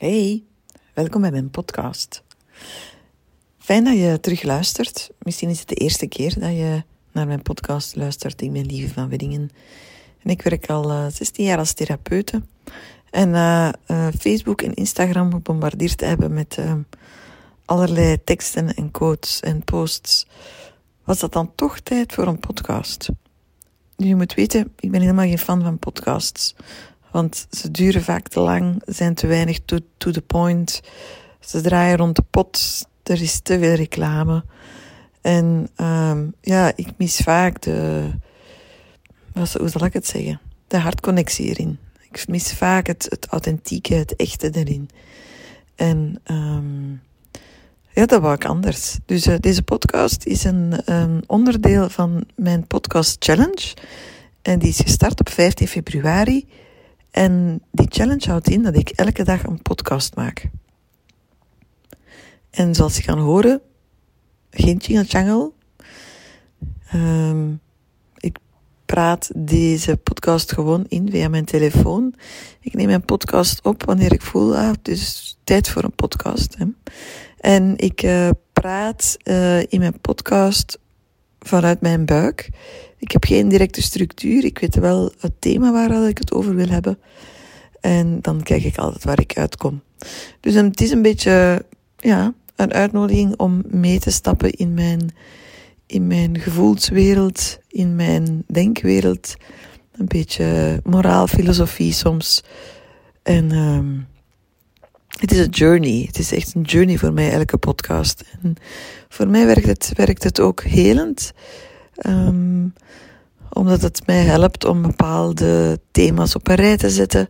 Hey, welkom bij mijn podcast. Fijn dat je terug luistert. Misschien is het de eerste keer dat je naar mijn podcast luistert. Ik ben Lieve van Weddingen en ik werk al uh, eh, 16 jaar als therapeute. En uh, Facebook en Instagram gebombardeerd hebben met allerlei teksten en quotes en posts, was dat dan toch tijd voor een podcast? Je moet weten, ik ben helemaal geen fan van podcasts. Want ze duren vaak te lang, zijn te weinig to, to the point. Ze draaien rond de pot, er is te veel reclame. En um, ja, ik mis vaak de, wat, hoe zal ik het zeggen, de hartconnectie erin. Ik mis vaak het, het authentieke, het echte erin. En um, ja, dat wou ik anders. Dus uh, deze podcast is een, een onderdeel van mijn podcast challenge. En die is gestart op 15 februari. En die challenge houdt in dat ik elke dag een podcast maak. En zoals je kan horen, geen jingle jangle. Um, ik praat deze podcast gewoon in via mijn telefoon. Ik neem mijn podcast op wanneer ik voel, ah, het is tijd voor een podcast. Hè. En ik uh, praat uh, in mijn podcast vanuit mijn buik. Ik heb geen directe structuur. Ik weet wel het thema waar ik het over wil hebben. En dan kijk ik altijd waar ik uitkom. Dus het is een beetje ja, een uitnodiging om mee te stappen in mijn, in mijn gevoelswereld, in mijn denkwereld. Een beetje moraal, filosofie soms. En um, het is een journey. Het is echt een journey voor mij, elke podcast. En voor mij werkt het, werkt het ook helend. Um, omdat het mij helpt om bepaalde thema's op een rij te zetten.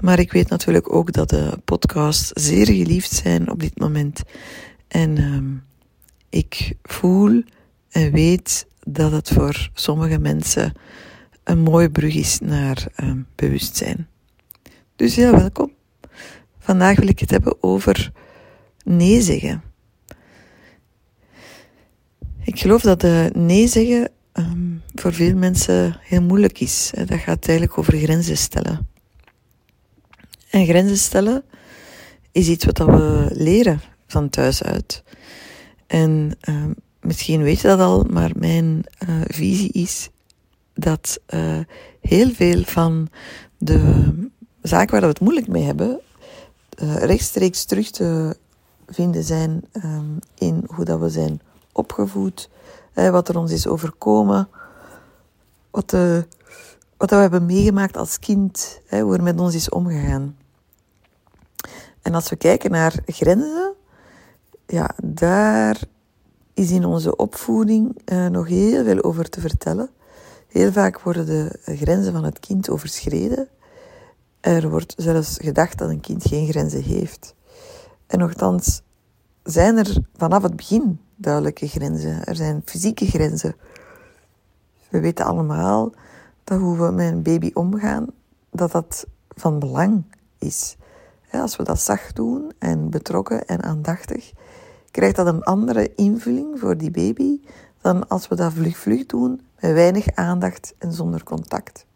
Maar ik weet natuurlijk ook dat de podcasts zeer geliefd zijn op dit moment. En um, ik voel en weet dat het voor sommige mensen een mooie brug is naar um, bewustzijn. Dus heel welkom. Vandaag wil ik het hebben over nee zeggen. Ik geloof dat de nee zeggen um, voor veel mensen heel moeilijk is. Dat gaat eigenlijk over grenzen stellen. En grenzen stellen is iets wat we leren van thuis uit. En uh, misschien weet je dat al, maar mijn uh, visie is dat heel veel van de zaken waar we het moeilijk mee hebben, rechtstreeks terug te vinden zijn um, in hoe dat we zijn opgevoed, wat er ons is overkomen, wat, de, wat we hebben meegemaakt als kind, hoe er met ons is omgegaan. En als we kijken naar grenzen, ja, daar is in onze opvoeding uh, nog heel veel over te vertellen. Heel vaak worden de grenzen van het kind overschreden. Er wordt zelfs gedacht dat een kind geen grenzen heeft. En nogthans zijn er vanaf het begin duidelijke grenzen. Er zijn fysieke grenzen. We weten allemaal dat hoe we met een baby omgaan, dat dat van belang is. Als we dat zacht doen en betrokken en aandachtig, krijgt dat een andere invulling voor die baby dan als we dat vlug-vlug doen, met weinig aandacht en zonder contact.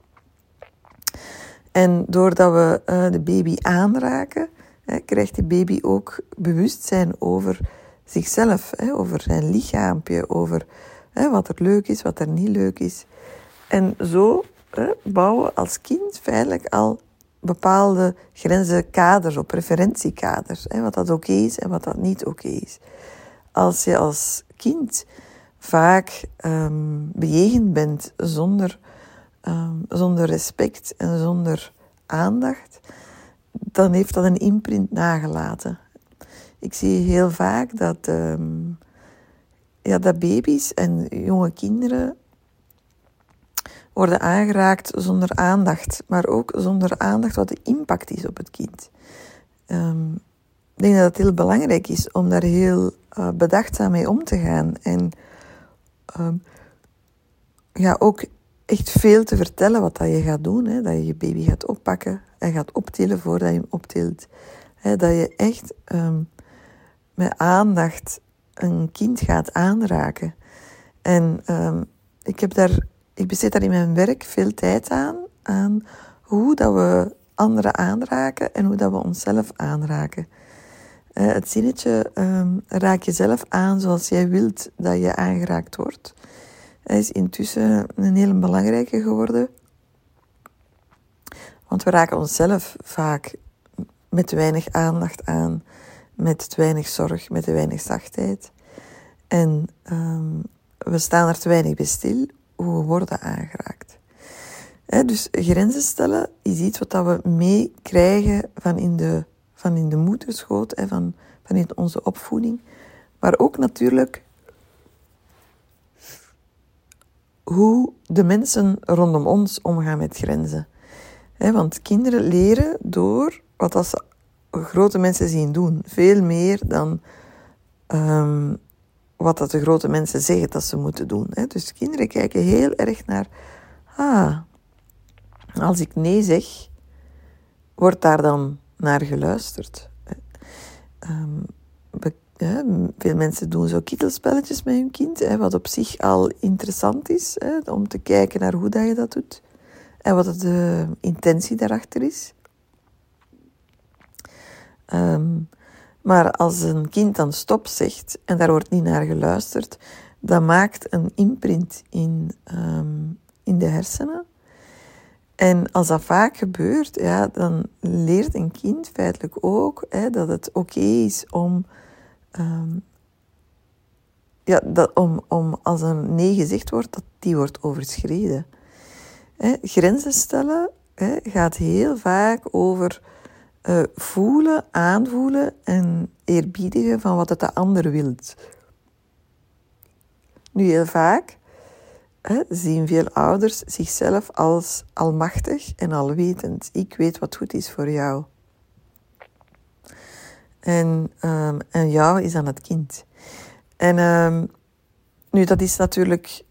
En doordat we uh, de baby aanraken, krijgt de baby ook bewustzijn over zichzelf, hè, over zijn lichaampje, over hè, wat er leuk is, wat er niet leuk is. En zo hè, bouwen we als kind feitelijk al bepaalde grenzen, kaders op, referentiekaders. Hè, wat dat oké is en wat dat niet oké is. Als je als kind vaak um, bejegend bent zonder, um, zonder respect en zonder aandacht, dan heeft dat een imprint nagelaten. Ik zie heel vaak dat, um, ja, dat baby's en jonge kinderen worden aangeraakt zonder aandacht, maar ook zonder aandacht wat de impact is op het kind. Um, ik denk dat het heel belangrijk is om daar heel uh, bedachtzaam mee om te gaan en um, ja, ook echt veel te vertellen wat dat je gaat doen. Hè? Dat je je baby gaat oppakken en gaat optillen voordat je hem optilt. Hè? Dat je echt met aandacht een kind gaat aanraken. En um, ik heb daar ik besteed daar in mijn werk veel tijd aan, aan hoe dat we anderen aanraken en hoe dat we onszelf aanraken. Uh, het zinnetje um, raak jezelf aan zoals jij wilt dat je aangeraakt wordt, is intussen een hele belangrijke geworden. Want we raken onszelf vaak met weinig aandacht aan, met te weinig zorg, met te weinig zachtheid. En um, we staan er te weinig bij stil hoe we worden aangeraakt. dus grenzen stellen is iets wat we meekrijgen van in de, van in de moederschoot, en van, van in onze opvoeding. Maar ook natuurlijk hoe de mensen rondom ons omgaan met grenzen. want kinderen leren door wat als grote mensen zien doen. Veel meer dan um, wat dat de grote mensen zeggen dat ze moeten doen. Hè. Dus kinderen kijken heel erg naar, ah, als ik nee zeg, wordt daar dan naar geluisterd. Um, veel mensen doen zo kittelspelletjes met hun kind, wat op zich al interessant is, om te kijken naar hoe dat je dat doet en wat de intentie daarachter is. Um, maar als een kind dan stop zegt en daar wordt niet naar geluisterd, dat maakt een imprint in, um, in de hersenen. En als dat vaak gebeurt, ja, dan leert een kind feitelijk ook hè, dat het oké is om, um, ja, dat, om, om als er nee gezegd wordt, dat die wordt overschreden. Hè, grenzen stellen hè, gaat heel vaak over uh, voelen, aanvoelen en eerbiedigen van wat het de ander wil. Nu, heel vaak hè, zien veel ouders zichzelf als almachtig en alwetend. Ik weet wat goed is voor jou. En, um, en jou is aan het kind. En um, nu, dat is natuurlijk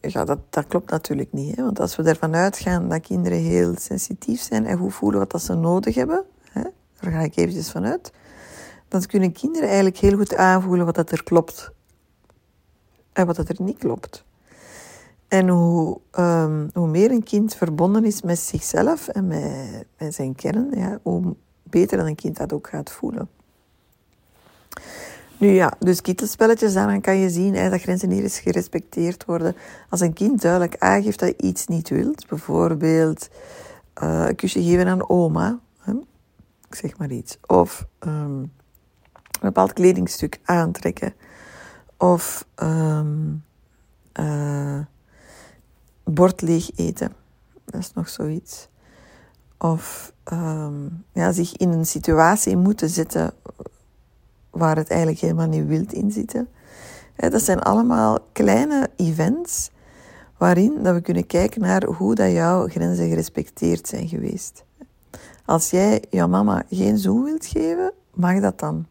ja, dat, dat klopt natuurlijk niet. Hè? Want als we ervan uitgaan dat kinderen heel sensitief zijn en goed voelen wat dat ze nodig hebben, daar ga ik eventjes vanuit, dan kunnen kinderen eigenlijk heel goed aanvoelen wat dat er klopt en wat dat er niet klopt. En hoe, um, hoe meer een kind verbonden is met zichzelf en met, zijn kern, ja, hoe beter een kind dat ook gaat voelen. Nu ja, dus kittelspelletjes, daaraan kan je zien hè, dat grenzen hier eens gerespecteerd worden. Als een kind duidelijk aangeeft dat je iets niet wilt, bijvoorbeeld uh, een kusje geven aan oma, zeg maar iets. Of um, een bepaald kledingstuk aantrekken. Of um, bord leeg eten. Dat is nog zoiets. Of um, ja, zich in een situatie moeten zetten waar het eigenlijk helemaal niet wilt in zitten. dat zijn allemaal kleine events waarin dat we kunnen kijken naar hoe dat jouw grenzen gerespecteerd zijn geweest. Als jij jouw mama geen zoen wilt geven, mag dat dan.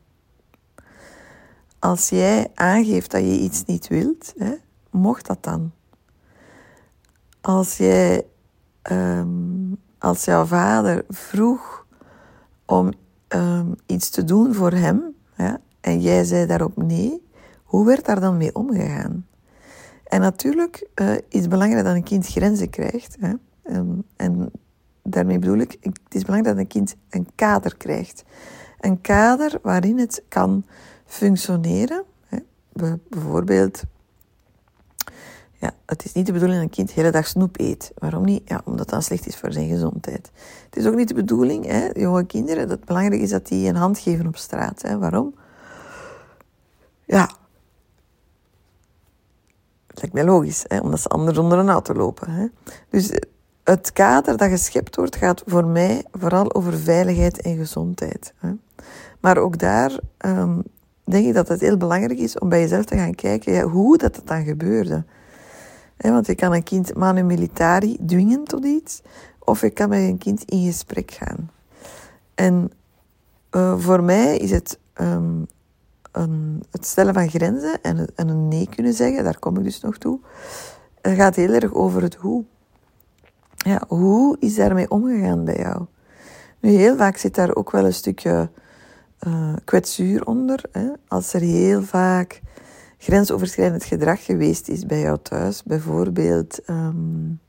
Als jij aangeeft dat je iets niet wilt, hè, mocht dat dan. Als jij, um, als jouw vader vroeg om um, iets te doen voor hem, en jij zei daarop nee, hoe werd daar dan mee omgegaan? En natuurlijk uh, is het belangrijk dat een kind grenzen krijgt. Hè, um, en daarmee bedoel ik, het is belangrijk dat een kind een kader krijgt. Een kader waarin het kan functioneren. Bijvoorbeeld, ja, het is niet de bedoeling dat een kind de hele dag snoep eet. Waarom niet? Ja, omdat dat slecht is voor zijn gezondheid. Het is ook niet de bedoeling, hè, jonge kinderen, dat het belangrijk is dat die een hand geven op straat. Hè. Waarom? Ja, het lijkt mij logisch, hè, omdat ze anders onder een auto lopen. Hè. Dus het kader dat geschept wordt gaat voor mij vooral over veiligheid en gezondheid. Maar ook daar um, denk ik dat het heel belangrijk is om bij jezelf te gaan kijken hoe dat, dan gebeurde. want je kan een kind manu militari dwingen tot iets, of je kan met een kind in gesprek gaan. En uh, voor mij is het um, een, het stellen van grenzen en, en, een nee kunnen zeggen, daar kom ik dus nog toe, het gaat heel erg over het hoe ja, hoe is daarmee omgegaan bij jou? Nu, heel vaak zit daar ook wel een stukje uh, kwetsuur onder. Hè? Als er heel vaak grensoverschrijdend gedrag geweest is bij jou thuis, bijvoorbeeld um,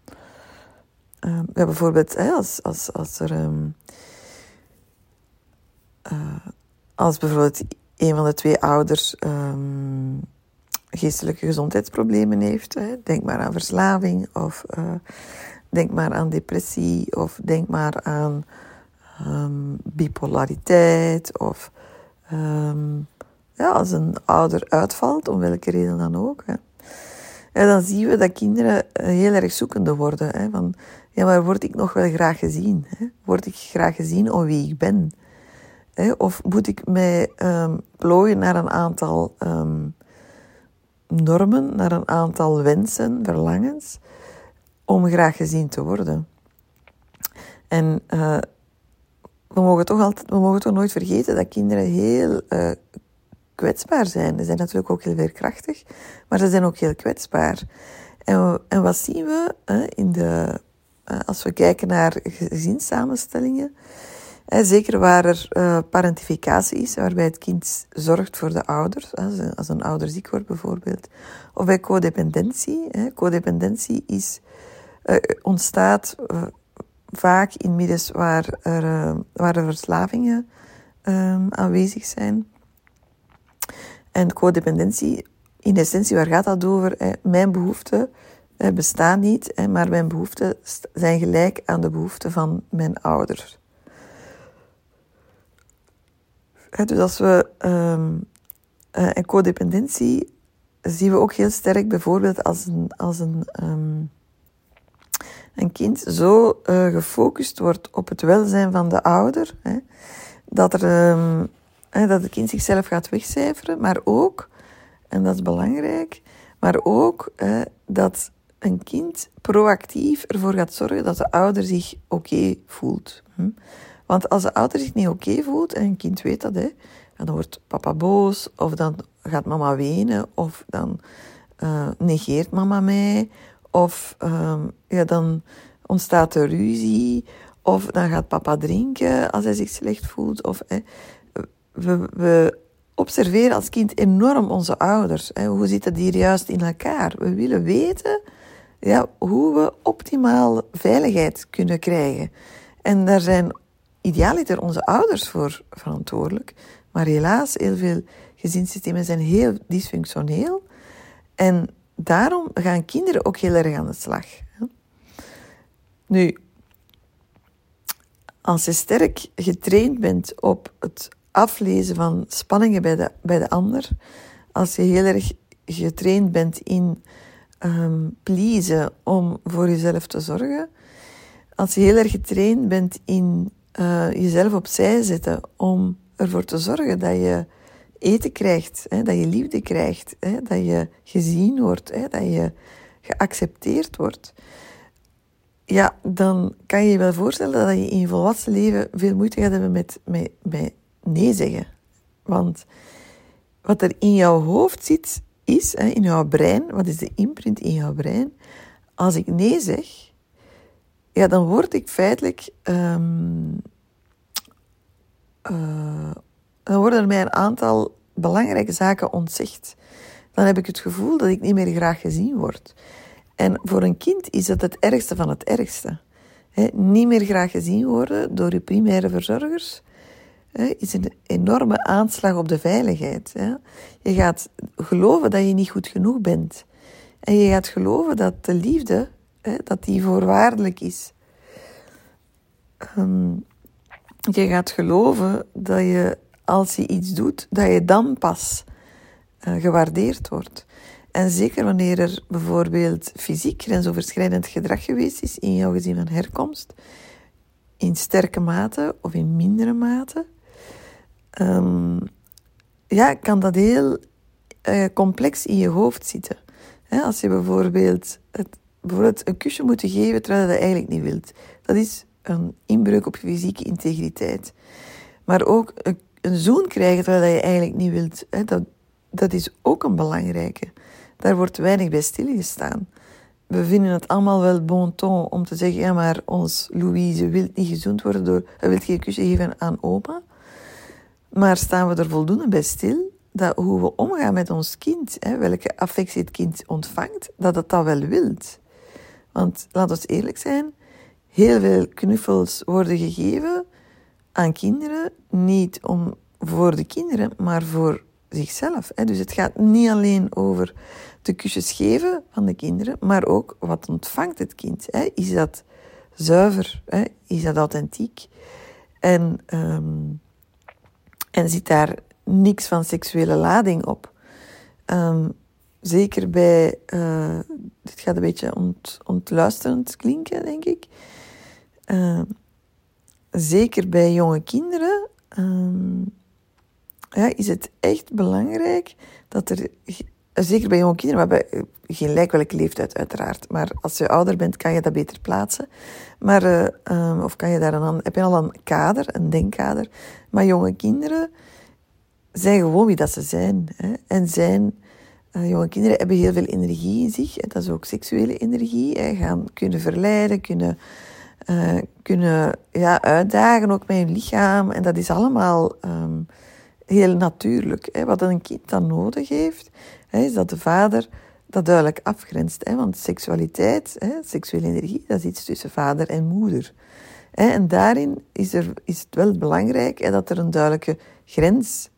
uh, ja, bijvoorbeeld als, als, als er... Um, als bijvoorbeeld een van de twee ouders geestelijke gezondheidsproblemen heeft. Hè. Denk maar aan verslaving of uh, denk maar aan depressie of denk maar aan um, bipolariteit of um, ja, als een ouder uitvalt, om welke reden dan ook. Hè. En dan zien we dat kinderen heel erg zoekende worden. Hè, van, ja, maar word ik nog wel graag gezien? Hè? Word ik graag gezien om wie ik ben? Hè? Of moet ik mij um, plooien naar een aantal normen, naar een aantal wensen, verlangens, om graag gezien te worden? En uh, we mogen toch altijd, we mogen toch nooit vergeten dat kinderen heel uh, kwetsbaar zijn. Ze zijn natuurlijk ook heel veerkrachtig, maar ze zijn ook heel kwetsbaar. En, en wat zien we in de, uh, als we kijken naar gezinssamenstellingen? Zeker waar er parentificatie is, waarbij het kind zorgt voor de ouders, als, als een ouder ziek wordt bijvoorbeeld. Of bij codependentie. Hè. Codependentie is, uh, ontstaat vaak in middels waar er, uh, waar er verslavingen um, aanwezig zijn. En codependentie, in essentie, waar gaat dat over? Hè? Mijn behoeften bestaan niet, hè, maar mijn behoeften zijn gelijk aan de behoeften van mijn ouders. dus als we. Um, en codependentie zien we ook heel sterk bijvoorbeeld als een, als een um, een kind zo uh, gefocust wordt op het welzijn van de ouder, hè, dat, er, um, hè, dat het kind zichzelf gaat wegcijferen, maar ook, en dat is belangrijk, maar ook dat een kind proactief ervoor gaat zorgen dat de ouder zich oké voelt. Hm? Want als de ouder zich niet oké voelt, en een kind weet dat, hè, dan wordt papa boos, of dan gaat mama wenen, of dan uh, negeert mama mij, of um, ja, dan ontstaat er ruzie. Of dan gaat papa drinken als hij zich slecht voelt. Of, we, we, observeren als kind enorm onze ouders. hoe zitten die juist in elkaar? We willen weten ja, hoe we optimaal veiligheid kunnen krijgen. En daar zijn idealiter onze ouders voor verantwoordelijk. Maar helaas, heel veel gezinssystemen zijn heel dysfunctioneel. En daarom gaan kinderen ook heel erg aan de slag. Nu, als je sterk getraind bent op het aflezen van spanningen bij de, bij de ander, als je heel erg getraind bent in um, pleasen om voor jezelf te zorgen, als je heel erg getraind bent in uh, jezelf opzij zetten om ervoor te zorgen dat je eten krijgt, hè, dat je liefde krijgt, hè, dat je gezien wordt, hè, dat je geaccepteerd wordt, ja, dan kan je je wel voorstellen dat je in je volwassen leven veel moeite gaat hebben met, met, nee zeggen. Want wat er in jouw hoofd zit, is, in jouw brein, wat is de imprint in jouw brein? Als ik nee zeg, ja, dan word ik feitelijk um, uh, dan worden er mij een aantal belangrijke zaken ontzegd. Dan heb ik het gevoel dat ik niet meer graag gezien word. En voor een kind is dat het ergste van het ergste. niet meer graag gezien worden door je primaire verzorgers is een enorme aanslag op de veiligheid. Je gaat geloven dat je niet goed genoeg bent. En je gaat geloven dat de liefde, dat die voorwaardelijk is. Ehm, je gaat geloven dat je als je iets doet, dat je dan pas uh, gewaardeerd wordt. En zeker wanneer er bijvoorbeeld fysiek grensoverschrijdend gedrag geweest is in jouw gezin van herkomst, in sterke mate of in mindere mate, um, ja, kan dat heel uh, complex in je hoofd zitten. als je bijvoorbeeld, het, bijvoorbeeld een kusje moet geven terwijl je dat eigenlijk niet wilt. Dat is een inbreuk op je fysieke integriteit. Maar ook een een zoon krijgen terwijl je eigenlijk niet wilt, hè, dat, dat is ook een belangrijke. Daar wordt weinig bij stilgestaan. We vinden het allemaal wel bon ton om te zeggen, ja maar ons Louise wil niet gezoend worden door, hij wil geen kusje geven aan oma. Maar staan we er voldoende bij stil dat hoe we omgaan met ons kind, hè, welke affectie het kind ontvangt, dat het dat wel wilt. Want laat ons eerlijk zijn, heel veel knuffels worden gegeven aan kinderen, niet om voor de kinderen, maar voor zichzelf. Dus het gaat niet alleen over de kusjes geven van de kinderen, maar ook wat ontvangt het kind. Is dat zuiver? Is dat authentiek? En, um, en zit daar niks van seksuele lading op? Um, zeker bij, uh, dit gaat een beetje ont, ontluisterend klinken, denk ik. Uh, zeker bij jonge kinderen um, ja, is het echt belangrijk dat er, zeker bij jonge kinderen, maar bij geen lijk welke leeftijd uiteraard, maar als je ouder bent kan je dat beter plaatsen. Maar, uh, um, of kan je daar een, heb je al een kader, een denkkader. Maar jonge kinderen zijn gewoon wie dat ze zijn. Hè, en zijn uh, jonge kinderen hebben heel veel energie in zich. Dat is ook seksuele energie. Hè. Gaan kunnen verleiden, kunnen, uh, kunnen ja, uitdagen, ook met hun lichaam. En dat is allemaal um, heel natuurlijk. Hè. Wat een kind dan nodig heeft, hè, is dat de vader dat duidelijk afgrenst. Hè. Want seksualiteit, hè, seksuele energie, dat is iets tussen vader en moeder. En daarin is, er, is het wel belangrijk dat er een duidelijke grens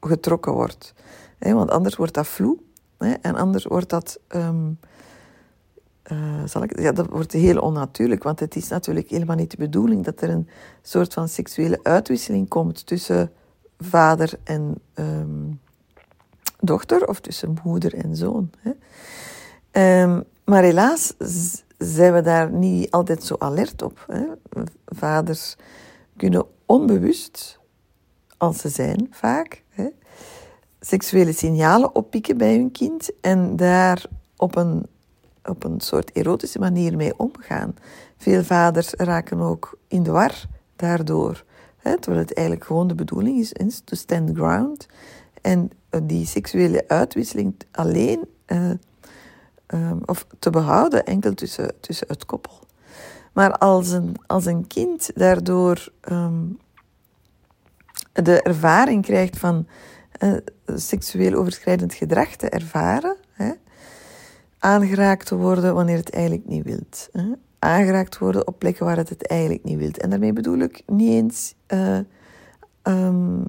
getrokken wordt. Want anders wordt dat vloe. En anders wordt dat... Um, uh, zal ik, ja, dat wordt heel onnatuurlijk, want het is natuurlijk helemaal niet de bedoeling dat er een soort van seksuele uitwisseling komt tussen vader en um, dochter of tussen moeder en zoon. Hè. Um, maar helaas zijn we daar niet altijd zo alert op. Hè. Vaders kunnen onbewust, als ze zijn vaak, hè, seksuele signalen oppikken bij hun kind en daar op een, op een soort erotische manier mee omgaan. Veel vaders raken ook in de war daardoor. Hè, terwijl het eigenlijk gewoon de bedoeling is, is to stand ground. En die seksuele uitwisseling alleen, uh, um, of te behouden, enkel tussen, tussen het koppel. Maar als een, als een kind daardoor um, de ervaring krijgt van uh, seksueel overschrijdend gedrag te ervaren, hè, aangeraakt te worden wanneer het eigenlijk niet wilt. Hè, aangeraakt worden op plekken waar het het eigenlijk niet wilt. En daarmee bedoel ik niet eens uh, um,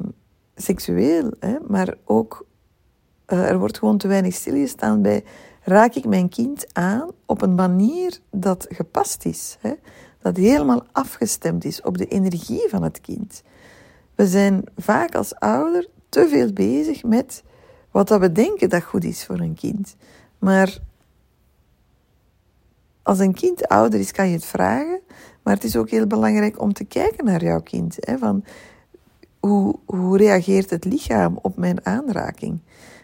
seksueel, hè, maar ook uh, er wordt gewoon te weinig stilgestaan bij raak ik mijn kind aan op een manier dat gepast is, hè, dat helemaal afgestemd is op de energie van het kind. We zijn vaak als ouder te veel bezig met wat we denken dat goed is voor een kind. Maar als een kind ouder is, kan je het vragen. Maar het is ook heel belangrijk om te kijken naar jouw kind. Hè, van hoe, hoe reageert het lichaam op mijn aanraking?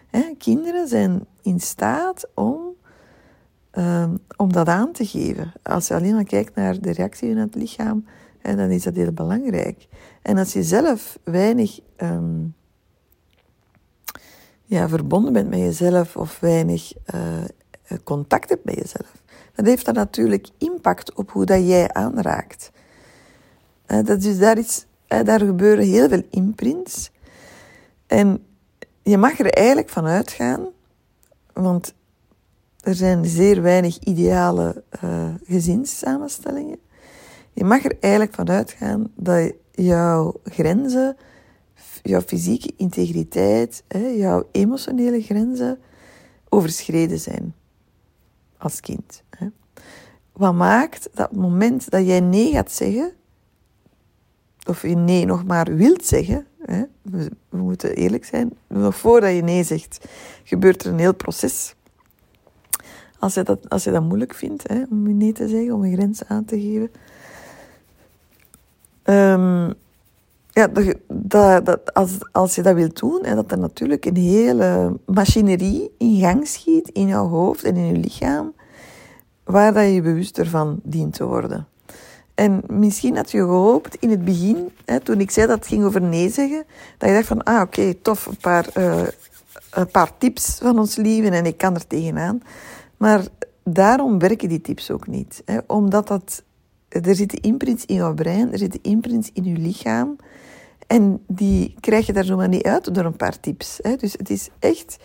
Hè, kinderen zijn in staat om, um, om dat aan te geven. Als je alleen maar kijkt naar de reactie in het lichaam, hè, dan is dat heel belangrijk. En als je zelf weinig um, ja, verbonden bent met jezelf of weinig uh, contact hebt met jezelf, dan heeft dat natuurlijk impact op hoe dat jij aanraakt. Uh, dat is, daar, is, uh, daar gebeuren heel veel imprints. En je mag er eigenlijk van uitgaan, want er zijn zeer weinig ideale uh, gezinssamenstellingen. Je mag er eigenlijk van uitgaan dat jouw grenzen jouw fysieke integriteit, jouw emotionele grenzen overschreden zijn als kind. Wat maakt dat het moment dat jij nee gaat zeggen, of je nee nog maar wilt zeggen, hè, we, moeten eerlijk zijn, nog voordat je nee zegt, gebeurt er een heel proces. Als je dat, als je dat moeilijk vindt hè, om je nee te zeggen, om een grens aan te geven. Um, ja, als, als je dat wilt doen, dat er natuurlijk een hele machinerie in gang schiet in jouw hoofd en in je lichaam, waar dat je bewuster van dient te worden. En misschien had je gehoopt in het begin, hè, toen ik zei dat het ging over nee zeggen, dat je dacht van, ah oké, tof, een paar, uh, een paar tips van ons lieven en ik kan er tegenaan. Maar daarom werken die tips ook niet. Hè, omdat dat, er zitten imprints in jouw brein, er zitten imprints in je lichaam en die krijg je daar zomaar niet uit door een paar tips. Hè. Dus het is echt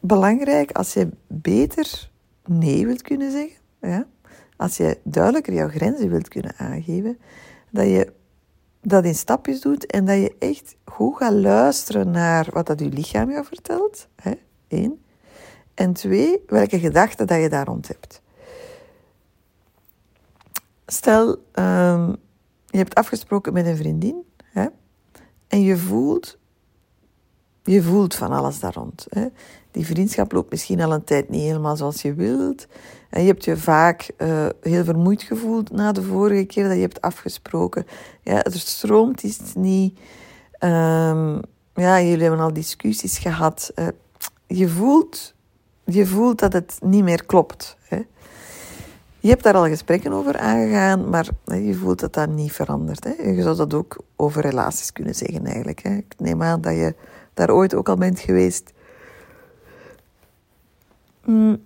belangrijk als je beter nee wilt kunnen zeggen. Ja. als je duidelijker jouw grenzen wilt kunnen aangeven, dat je dat in stapjes doet en dat je echt goed gaat luisteren naar wat dat je lichaam jou vertelt. Hè? Eén. En twee, welke gedachten dat je daar rond hebt. Stel, um, je hebt afgesproken met een vriendin hè? en je voelt, je voelt van alles daar rond. Hè? Die vriendschap loopt misschien al een tijd niet helemaal zoals je wilt. En je hebt je vaak uh, heel vermoeid gevoeld na de vorige keer dat je hebt afgesproken. Ja, er stroomt iets niet. Um, ja, jullie hebben al discussies gehad. Uh, je, voelt, je voelt dat het niet meer klopt. Hè. Je hebt daar al gesprekken over aangegaan, maar je voelt dat dat niet verandert. Hè. Je zou dat ook over relaties kunnen zeggen eigenlijk. Hè. Ik neem aan dat je daar ooit ook al bent geweest. Mm.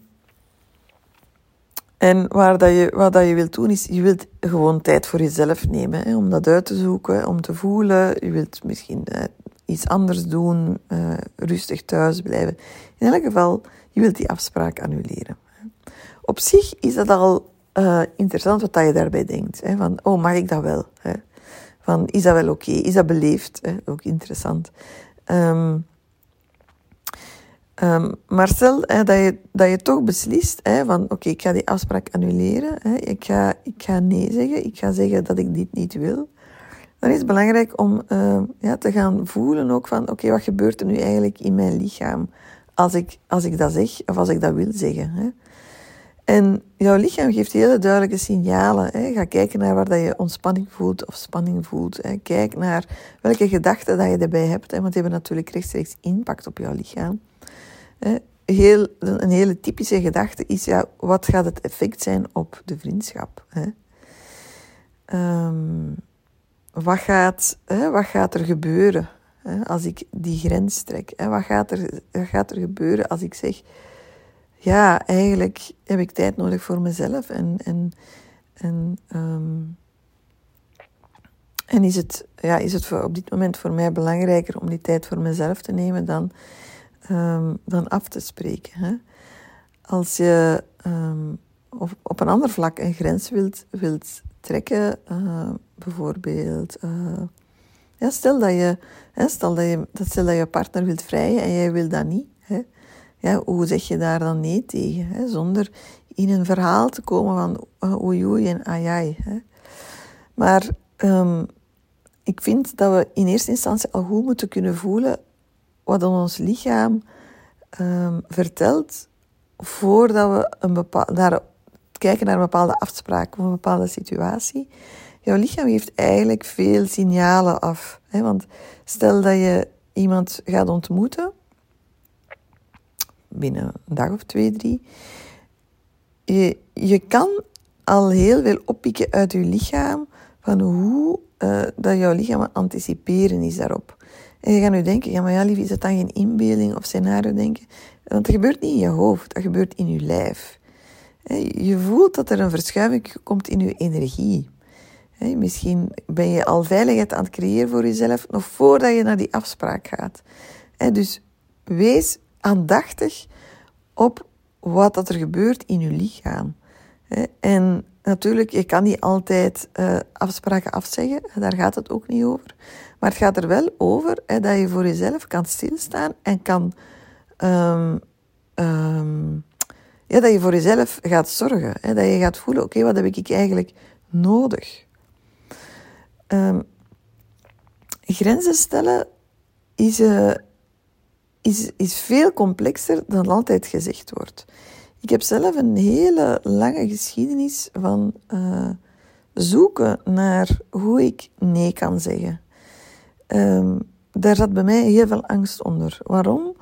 En waar dat je, wat dat je wilt doen, is je wilt gewoon tijd voor jezelf nemen. Hè, om dat uit te zoeken, om te voelen. Je wilt misschien eh, iets anders doen, uh, rustig thuis blijven. In elk geval, je wilt die afspraak annuleren. Op zich is dat al uh, interessant wat je daarbij denkt. Hè, van, oh, mag ik dat wel? Hè? Van, is dat wel oké? Is dat beleefd? Hè? Ook interessant. Um, Um, maar stel hè, dat, je, dat je toch beslist hè, van oké, ik ga die afspraak annuleren. Hè, ik, ga, ik ga nee zeggen. Ik ga zeggen dat ik dit niet wil. Dan is het belangrijk om uh, ja, te gaan voelen ook van oké, wat gebeurt er nu eigenlijk in mijn lichaam als ik, als ik dat zeg of als ik dat wil zeggen. Hè. En jouw lichaam geeft hele duidelijke signalen. Hè. Ga kijken naar waar dat je ontspanning voelt of spanning voelt. Hè. Kijk naar welke gedachten dat je erbij hebt. Hè, want die hebben natuurlijk rechtstreeks impact op jouw lichaam. Heel, een hele typische gedachte is, ja, wat gaat het effect zijn op de vriendschap? Hè? Um, wat, gaat, hè, wat gaat er gebeuren hè, als ik die grens trek? Hè? Wat, gaat er, wat gaat er gebeuren als ik zeg, ja, eigenlijk heb ik tijd nodig voor mezelf en, en, en, um, en is het, ja, is het op dit moment voor mij belangrijker om die tijd voor mezelf te nemen dan um, dan af te spreken. Hè? Als je um, op, op een ander vlak een grens wilt, wilt trekken, uh, bijvoorbeeld. Ja, stel dat je, stel dat je, stel dat je partner wilt vrijen en jij wil dat niet. Hè? Ja, hoe zeg je daar dan nee tegen? Hè? Zonder in een verhaal te komen van uh, oei en ai Hè? Maar um, ik vind dat we in eerste instantie al goed moeten kunnen voelen wat ons lichaam um, vertelt voordat we een bepaal, naar, kijken naar een bepaalde afspraak of een bepaalde situatie. Jouw lichaam geeft eigenlijk veel signalen af. Hè? Want stel dat je iemand gaat ontmoeten, binnen een dag of twee, drie, je, je kan al heel veel oppikken uit je lichaam van hoe uh, dat jouw lichaam anticiperen is daarop. En je gaat nu denken, ja maar ja lief, is dat dan geen inbeelding of scenario denken? Want dat gebeurt niet in je hoofd, dat gebeurt in je lijf. Je voelt dat er een verschuiving komt in je energie. Misschien ben je al veiligheid aan het creëren voor jezelf, nog voordat je naar die afspraak gaat. Dus wees aandachtig op wat dat er gebeurt in je lichaam. En natuurlijk, je kan niet altijd uh, afspraken afzeggen, daar gaat het ook niet over. Maar het gaat er wel over hè, dat je voor jezelf kan stilstaan en kan. Um, um, ja, dat je voor jezelf gaat zorgen. Hè, dat je gaat voelen: oké, wat heb ik eigenlijk nodig? Um, grenzen stellen is, uh, is, is veel complexer dan altijd gezegd wordt. Ik heb zelf een hele lange geschiedenis van uh, zoeken naar hoe ik nee kan zeggen. Um, daar zat bij mij heel veel angst onder. Waarom?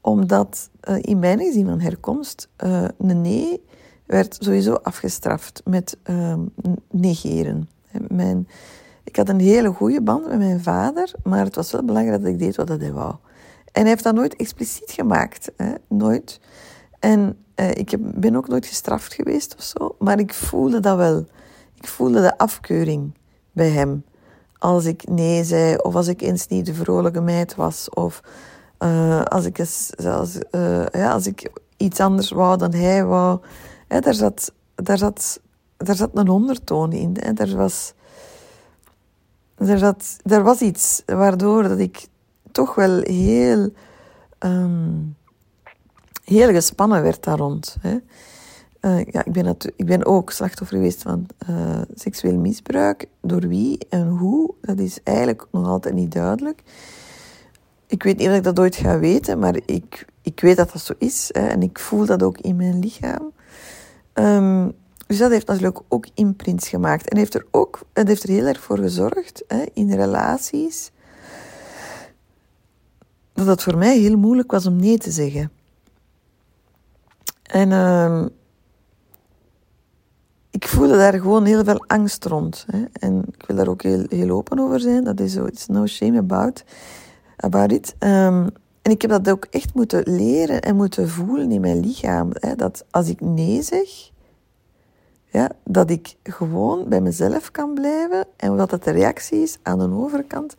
Omdat uh, in mijn gezin van herkomst uh, een nee werd sowieso afgestraft met uh, negeren. Mijn, ik had een hele goede band met mijn vader, maar het was wel belangrijk dat ik deed wat hij wou. En hij heeft dat nooit expliciet gemaakt. Hè? Nooit. En uh, ik heb, ben ook nooit gestraft geweest of zo, maar ik voelde dat wel. Ik voelde de afkeuring bij hem als ik nee zei, of als ik eens niet de vrolijke meid was, of uh, als, ik eens, uh, ja, als ik iets anders wou dan hij wou. daar, zat, daar zat daar zat een ondertoon in. Hè. Er, was, er, zat, er was iets waardoor dat ik toch wel heel, um, heel gespannen werd daar rond. Hè. Uh, ja, ik, ben ik ben ook slachtoffer geweest van uh, seksueel misbruik. Door wie en hoe, dat is eigenlijk nog altijd niet duidelijk. Ik weet niet of ik dat ooit ga weten, maar ik, ik weet dat dat zo is. Hè, en ik voel dat ook in mijn lichaam. Um, dus dat heeft natuurlijk ook imprints gemaakt. En heeft er ook het heeft er heel erg voor gezorgd hè, in relaties. Dat het voor mij heel moeilijk was om nee te zeggen. En uh, ik voelde daar gewoon heel veel angst rond. Hè. En ik wil daar ook heel, heel open over zijn. Dat is zo, it's no shame about, about it. Um, en ik heb dat ook echt moeten leren en moeten voelen in mijn lichaam. Hè, dat als ik nee zeg, ja, dat ik gewoon bij mezelf kan blijven en dat het de reactie is aan de overkant,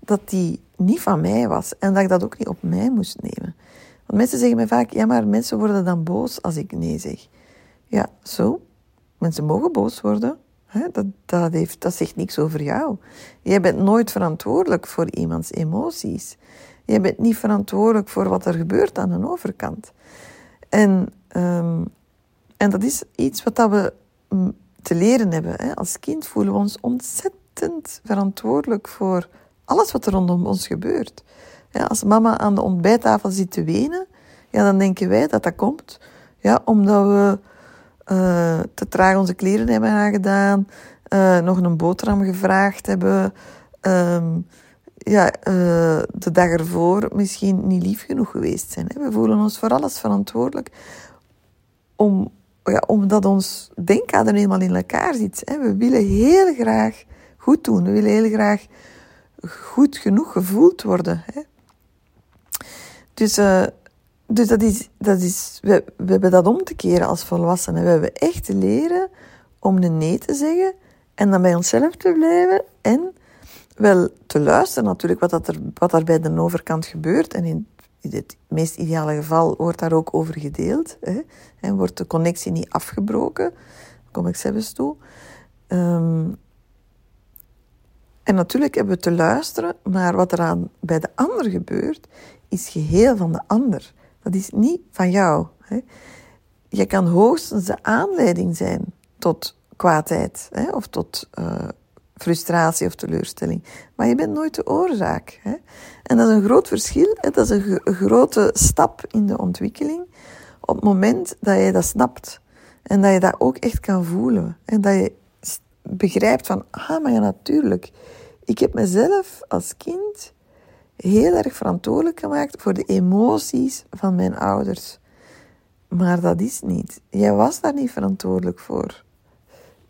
dat die niet van mij was en dat ik dat ook niet op mij moest nemen. Want mensen zeggen mij vaak, ja maar mensen worden dan boos als ik nee zeg. Ja, zo. Mensen mogen boos worden. Dat, dat, heeft, dat zegt niks over jou. Jij bent nooit verantwoordelijk voor iemands emoties. Jij bent niet verantwoordelijk voor wat er gebeurt aan de overkant. En, um, en dat is iets wat we te leren hebben. Als kind voelen we ons ontzettend verantwoordelijk voor alles wat er rondom ons gebeurt. als mama aan de ontbijttafel zit te wenen, ja, dan denken wij dat dat komt ja, omdat we uh, te traag onze kleren hebben aangedaan, uh, nog een boterham gevraagd hebben, um, ja, uh, de dag ervoor misschien niet lief genoeg geweest zijn. We voelen ons voor alles verantwoordelijk om ja, omdat ons denkkader eenmaal in elkaar zit. Hè. We willen heel graag goed doen. We willen heel graag goed genoeg gevoeld worden. Hè. Dus, dus dat is, dat is we, we hebben dat om te keren als volwassenen. We hebben echt te leren om een nee te zeggen en dan bij onszelf te blijven en wel te luisteren natuurlijk wat, dat er, wat er bij de overkant gebeurt en in het meest ideale geval wordt daar ook over gedeeld. Hè, en wordt de connectie niet afgebroken. Daar kom ik zelfs toe. Um, en natuurlijk hebben we te luisteren naar wat er aan, bij de ander gebeurt, is geheel van de ander. Dat is niet van jou. Hè. Je kan hoogstens de aanleiding zijn tot kwaadheid hè, of tot uh, frustratie of teleurstelling. Maar je bent nooit de oorzaak. Hè? En dat is een groot verschil. Hè? Dat is een, grote stap in de ontwikkeling. Op het moment dat je dat snapt. En dat je dat ook echt kan voelen. En dat je begrijpt van, ah, maar ja, natuurlijk. Ik heb mezelf als kind heel erg verantwoordelijk gemaakt voor de emoties van mijn ouders. Maar dat is niet. Jij was daar niet verantwoordelijk voor.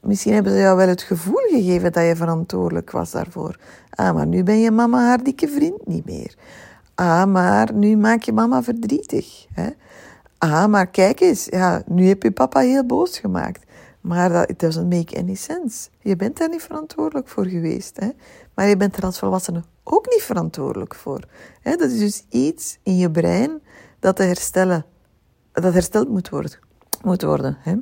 Misschien hebben ze jou wel het gevoel gegeven dat je verantwoordelijk was daarvoor. Ah, maar nu ben je mama haar dikke vriend niet meer. Ah, maar nu maak je mama verdrietig. Hè? Ah, maar kijk eens, ja, nu heb je papa heel boos gemaakt. Maar dat doesn't make any sense. Je bent daar niet verantwoordelijk voor geweest. Hè? Maar je bent er als volwassene ook niet verantwoordelijk voor. Hè? Dat is dus iets in je brein dat, te herstellen, dat hersteld moet worden. Moet worden hè?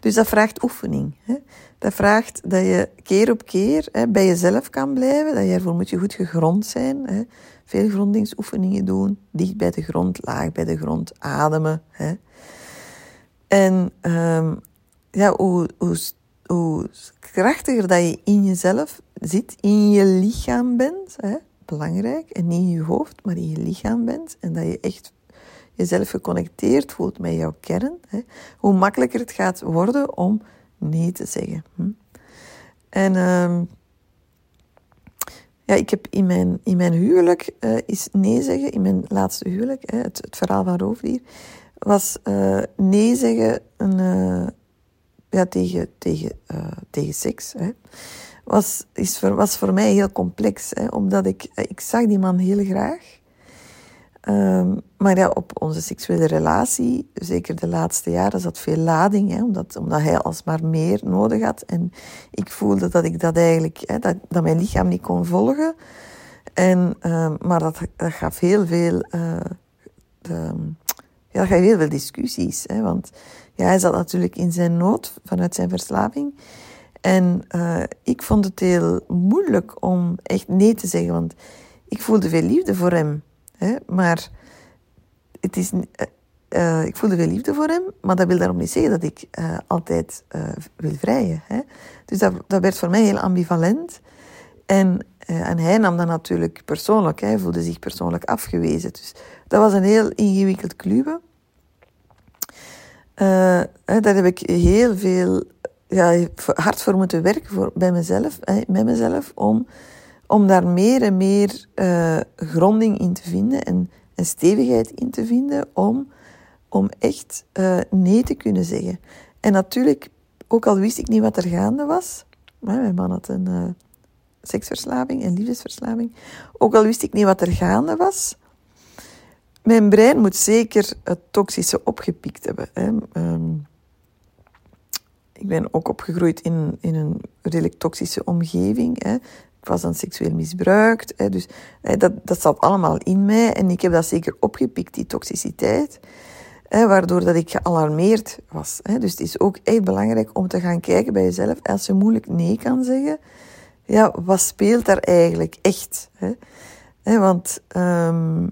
Dus dat vraagt oefening. Hè. Dat vraagt dat je keer op keer hè, bij jezelf kan blijven. Dat je ervoor moet je goed gegrond zijn. Hè. Veel grondigsoefeningen doen. Dicht bij de grond, laag bij de grond, ademen. Hè. En um, ja, hoe, hoe, krachtiger dat je in jezelf zit, in je lichaam bent, hè, belangrijk, en niet in je hoofd, maar in je lichaam bent, en dat je echt jezelf geconnecteerd voelt met jouw kern, hè, hoe makkelijker het gaat worden om nee te zeggen. Hm? En uh, ja, ik heb in mijn, in mijn huwelijk uh, is nee zeggen, in mijn laatste huwelijk, hè, het, het verhaal van Roofdier, was uh, nee zeggen een, uh, ja, tegen, tegen, tegen seks. Hè. Was, is voor, was voor mij heel complex, hè, omdat ik, ik zag die man heel graag. Um, maar ja, op onze seksuele relatie, zeker de laatste jaren, zat veel lading, hè, omdat, omdat hij alsmaar meer nodig had. En ik voelde dat ik dat eigenlijk, hè, dat, dat mijn lichaam niet kon volgen. En, um, maar dat, dat gaf heel veel, de, ja, heel veel discussies. Hè, want ja, hij zat natuurlijk in zijn nood vanuit zijn verslaving. En uh, ik vond het heel moeilijk om echt nee te zeggen, want ik voelde veel liefde voor hem. Hè? Maar het is, uh, ik voelde veel liefde voor hem, maar dat wil daarom niet zeggen dat ik altijd wil vrijen. Hè? Dus dat, dat werd voor mij heel ambivalent. En, en hij nam dat natuurlijk persoonlijk. Hij voelde zich persoonlijk afgewezen. Dus dat was een heel ingewikkeld kluwen. daar heb ik heel veel ja, hard voor moeten werken voor, bij mezelf, met mezelf, om, om daar meer en meer uh, gronding in te vinden en, stevigheid in te vinden om, om echt uh, nee te kunnen zeggen. En natuurlijk, ook al wist ik niet wat er gaande was, mijn man had een uh, seksverslaving en liefdesverslaving, ook al wist ik niet wat er gaande was, mijn brein moet zeker het toxische opgepikt hebben. Hè. Um, ik ben ook opgegroeid in, in een redelijk toxische omgeving. Hè. Ik was dan seksueel misbruikt. Hè. Dus dat, dat zat allemaal in mij. En ik heb dat zeker opgepikt, die toxiciteit. Waardoor dat ik gealarmeerd was. Dus het is ook echt belangrijk om te gaan kijken bij jezelf. Als je moeilijk nee kan zeggen, ja, wat speelt daar eigenlijk echt? Hè? Hè, want um,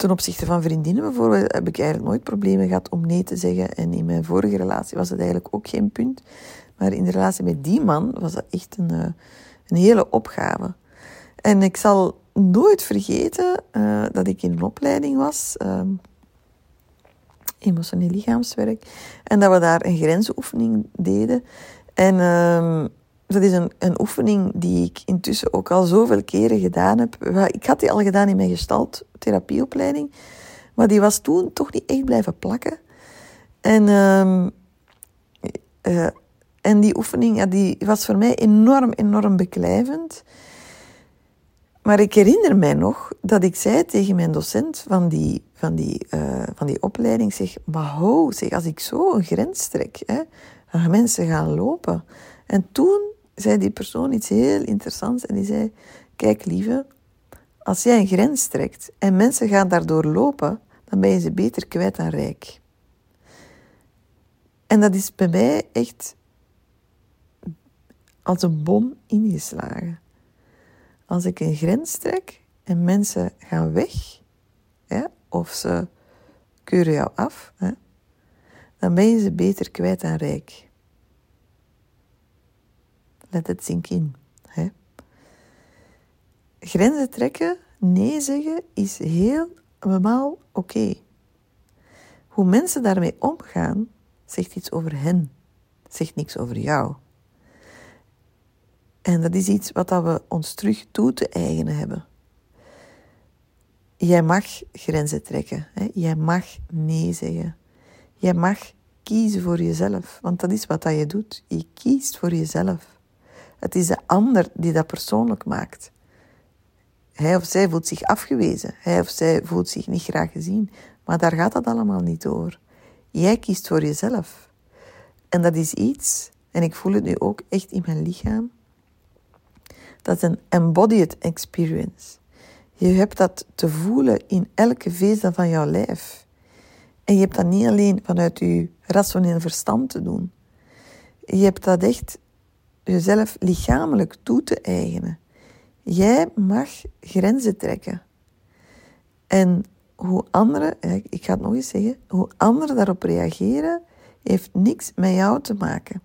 Ten opzichte van vriendinnen bijvoorbeeld heb ik eigenlijk nooit problemen gehad om nee te zeggen. En in mijn vorige relatie was dat eigenlijk ook geen punt. Maar in de relatie met die man was dat echt een, eh, een hele opgave. En ik zal nooit vergeten uh, dat ik in een opleiding was, uh, emotioneel lichaamswerk, en dat we daar een grensoefening deden. En uh, dat is een, een oefening die ik intussen ook al zoveel keren gedaan heb. Ik had die al gedaan in mijn gestalt therapieopleiding, maar die was toen toch niet echt blijven plakken. En, uh, uh, en die oefening ja, die was voor mij enorm, enorm beklijvend. Maar ik herinner mij nog dat ik zei tegen mijn docent van die, van die, uh, van die opleiding, zeg, maar ho, zeg, als ik zo een grens trek, hè, gaan mensen gaan lopen. En toen zei die persoon iets heel interessants en die zei, kijk lieve, als jij een grens trekt en mensen gaan daardoor lopen, dan ben je ze beter kwijt dan rijk. En dat is bij mij echt als een bom ingeslagen. Als ik een grens trek en mensen gaan weg, of ze keuren jou af, dan ben je ze beter kwijt dan rijk. Let het zink in. Hè? Grenzen trekken, nee zeggen, is helemaal oké. Hoe mensen daarmee omgaan, zegt iets over hen, zegt niks over jou. En dat is iets wat we ons terug toe te eigenen hebben. Jij mag grenzen trekken. Hè? Jij mag nee zeggen. Jij mag kiezen voor jezelf. Want dat is wat dat je doet. Je kiest voor jezelf. Het is de ander die dat persoonlijk maakt. Hij of zij voelt zich afgewezen. Hij of zij voelt zich niet graag gezien. Maar daar gaat het allemaal niet over. Jij kiest voor jezelf. En dat is iets, en ik voel het nu ook echt in mijn lichaam, dat is een embodied experience. Je hebt dat te voelen in elke vezel van jouw lijf. En je hebt dat niet alleen vanuit je rationeel verstand te doen. Je hebt dat echt jezelf lichamelijk toe te eigenen. Jij mag grenzen trekken. En hoe anderen, ik ga het nog eens zeggen, hoe anderen daarop reageren, heeft niks met jou te maken.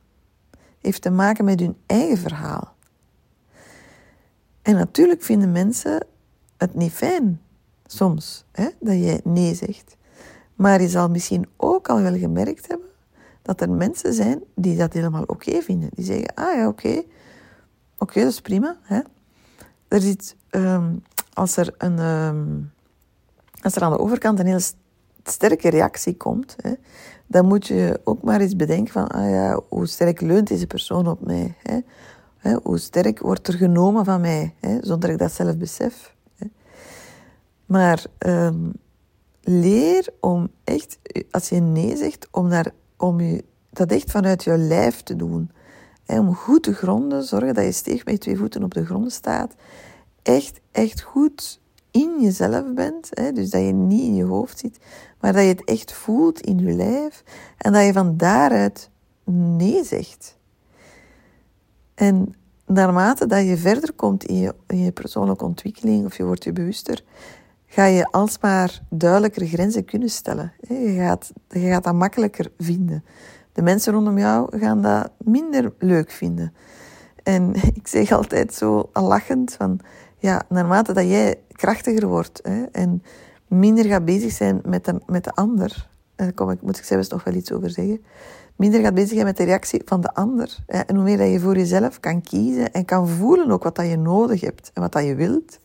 Heeft te maken met hun eigen verhaal. En natuurlijk vinden mensen het niet fijn, soms, hè, dat jij nee zegt. Maar je zal misschien ook al wel gemerkt hebben dat er mensen zijn die dat helemaal oké vinden. Die zeggen, ah ja, oké, oké, dat is prima. Hè? Er um, als, er een, um, als er aan de overkant een heel sterke reactie komt, hè, dan moet je ook maar eens bedenken van, ah ja, hoe sterk leunt deze persoon op mij? Hè? Hoe sterk wordt er genomen van mij, hè, zonder ik dat zelf besef? Maar um, leer om echt, als je nee zegt, om daar om je dat echt vanuit je lijf te doen. om goed te gronden, zorgen dat je steeg met je twee voeten op de grond staat. Echt, echt goed in jezelf bent, dus dat je niet in je hoofd zit, maar dat je het echt voelt in je lijf en dat je van daaruit nee zegt. En naarmate dat je verder komt in je, in je persoonlijke ontwikkeling of je wordt je bewuster, ga je alsmaar duidelijker grenzen kunnen stellen. Je gaat, je gaat dat makkelijker vinden. De mensen rondom jou gaan dat minder leuk vinden. En ik zeg altijd zo lachend van, ja, naarmate dat jij krachtiger wordt hè, en minder gaat bezig zijn met de, met de ander, daar kom ik, moet ik zelfs nog wel iets over zeggen, minder gaat bezig zijn met de reactie van de ander. Hè, en hoe meer dat je voor jezelf kan kiezen en kan voelen ook wat dat je nodig hebt en wat dat je wilt,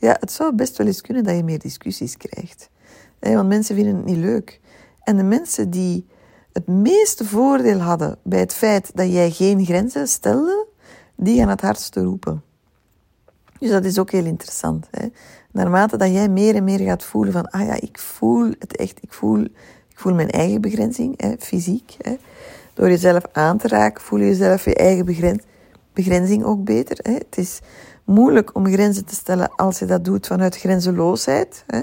ja, het zou best wel eens kunnen dat je meer discussies krijgt. Want mensen vinden het niet leuk. En de mensen die het meeste voordeel hadden bij het feit dat jij geen grenzen stelde, die gaan het hardste roepen. Dus dat is ook heel interessant. Hè? Naarmate dat jij meer en meer gaat voelen van, ah ja, ik voel het echt, ik voel, ik voel mijn eigen begrenzing, hè, fysiek. Hè? Door jezelf aan te raken, voel je jezelf je eigen begrenzing ook beter. Hè? Het is moeilijk om grenzen te stellen als je dat doet vanuit grenzeloosheid. Hè?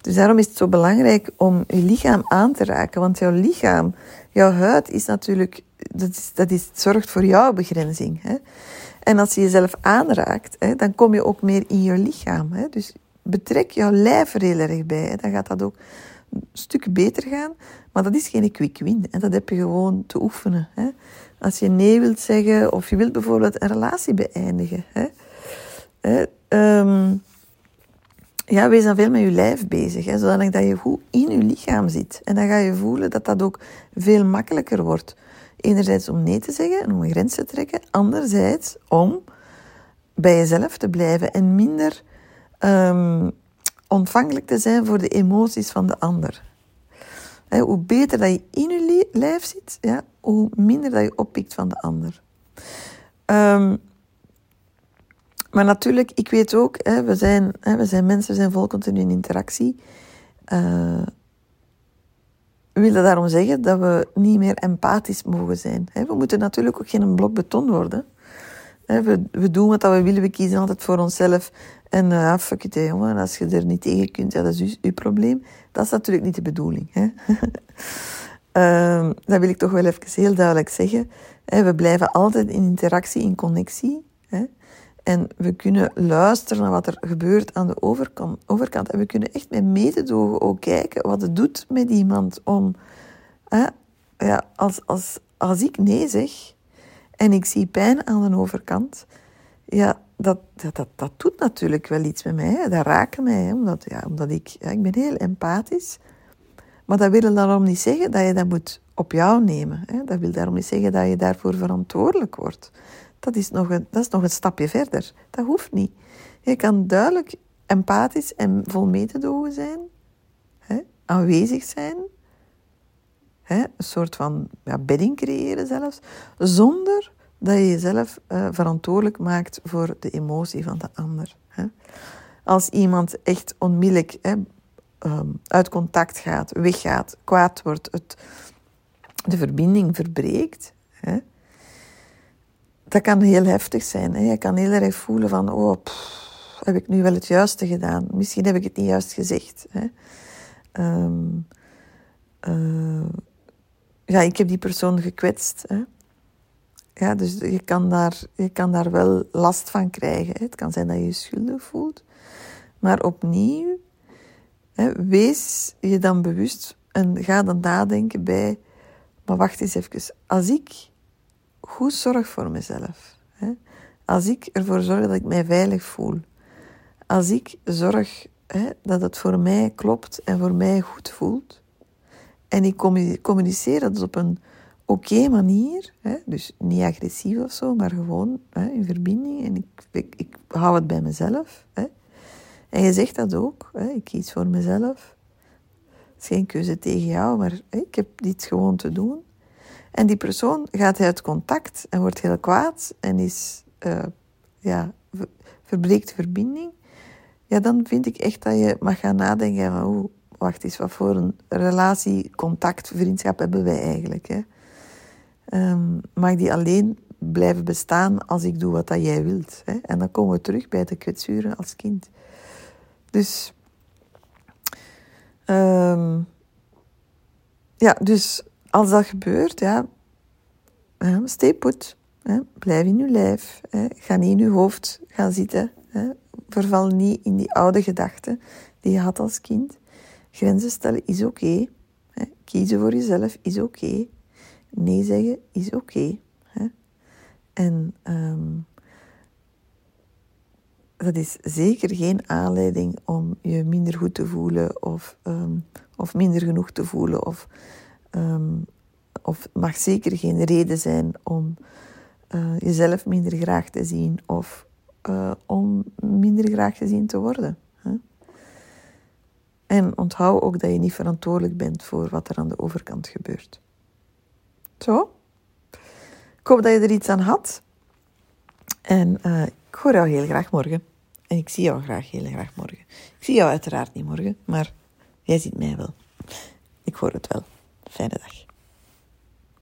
Dus daarom is het zo belangrijk om je lichaam aan te raken. Want jouw lichaam, jouw huid is natuurlijk, dat, is, dat is, zorgt voor jouw begrenzing. Hè? En als je jezelf aanraakt, hè, dan kom je ook meer in je lichaam. Hè? Dus betrek jouw lijf er heel erg bij. Hè? Dan gaat dat ook een stuk beter gaan. Maar dat is geen quick win. En dat heb je gewoon te oefenen. Hè? Als je nee wilt zeggen, of je wilt bijvoorbeeld een relatie beëindigen. Hè? Um, ja, wees dan veel met je lijf bezig, hè, zodat je goed in je lichaam zit. En dan ga je voelen dat dat ook veel makkelijker wordt. Enerzijds om nee te zeggen en om een grens te trekken. Anderzijds om bij jezelf te blijven en minder um, ontvankelijk te zijn voor de emoties van de ander. hoe beter dat je in je lijf zit, ja, hoe minder dat je oppikt van de ander. Um, maar natuurlijk, ik weet ook, hè, we, zijn, hè, we zijn mensen, we zijn vol continu in interactie. Uh, we willen daarom zeggen dat we niet meer empathisch mogen zijn. We moeten natuurlijk ook geen blok beton worden. We, doen wat we willen, we kiezen altijd voor onszelf. En uh, fuck it, jongen, als je er niet tegen kunt, ja, dat is uw probleem. Dat is natuurlijk niet de bedoeling. Hè? uh, dat wil ik toch wel even heel duidelijk zeggen. We blijven altijd in interactie, in connectie. Hè? En we kunnen luisteren naar wat er gebeurt aan de overkant. overkant. En we kunnen echt met mededogen ook kijken wat het doet met iemand om... Hè, ja, als, als, als ik nee zeg en ik zie pijn aan de overkant, ja, dat, dat, dat, dat doet natuurlijk wel iets met mij. Dat raakt mij, hè, omdat, ja, omdat ik, ja, ik ben heel empathisch. Maar dat wil daarom niet zeggen dat je dat moet op jou nemen. Hè. Dat wil daarom niet zeggen dat je daarvoor verantwoordelijk wordt dat is nog een, dat is nog een stapje verder. Dat hoeft niet. Je kan duidelijk empathisch en vol mededogen zijn, hè, aanwezig zijn, hè, een soort van ja, bedding creëren zelfs, zonder dat je jezelf uh, verantwoordelijk maakt voor de emotie van de ander. Hè. Als iemand echt onmiddellijk hè, um, uit contact gaat, weggaat, kwaad wordt, het, de verbinding verbreekt, dat kan heel heftig zijn. Hè. Je kan heel erg voelen van, oh, heb ik nu wel het juiste gedaan? Misschien heb ik het niet juist gezegd. Hè. Um, uh, ja, ik heb die persoon gekwetst. Hè. Ja, dus je kan, daar, je kan daar wel last van krijgen. Het kan zijn dat je je schuldig voelt. Maar opnieuw, hè, wees je dan bewust en ga dan nadenken bij... Maar wacht eens even. Als ik goed zorg voor mezelf. Hè? Als ik ervoor zorg dat ik mij veilig voel. Als ik zorg hè, dat het voor mij klopt en voor mij goed voelt. En ik communiceer dat op een oké manier. Hè? Dus niet agressief of zo, maar gewoon hè, in verbinding. En ik, ik, hou het bij mezelf. Hè? En je zegt dat ook. Hè? Ik kies voor mezelf. Het is geen keuze tegen jou, maar ik heb dit gewoon te doen. En die persoon gaat uit contact en wordt heel kwaad en is, uh, ja, verbreekt verbinding. Ja, dan vind ik echt dat je mag gaan nadenken van, oh, wacht eens, wat voor een relatie, contact, vriendschap hebben wij eigenlijk? Hè? Um, mag die alleen blijven bestaan als ik doe wat dat jij wilt? Hè? En dan komen we terug bij de kwetsuren als kind. Dus, ehm, ja, dus als dat gebeurt, ja, stay put. Hè, blijf in je lijf. Hè, ga niet in je hoofd gaan zitten. Hè, verval niet in die oude gedachten die je had als kind. Grenzen stellen is oké. kiezen voor jezelf is oké. Nee zeggen is oké. en um, dat is zeker geen aanleiding om je minder goed te voelen of, um, of minder genoeg te voelen. Of, um, of mag zeker geen reden zijn om uh, jezelf minder graag te zien of uh, om minder graag gezien te worden. Hè? En onthoud ook dat je niet verantwoordelijk bent voor wat er aan de overkant gebeurt. Zo. Ik hoop dat je er iets aan had. En uh, ik hoor jou heel graag morgen. En ik zie jou graag heel graag morgen. Ik zie jou uiteraard niet morgen, maar jij ziet mij wel. Ik hoor het wel. fyrir þær.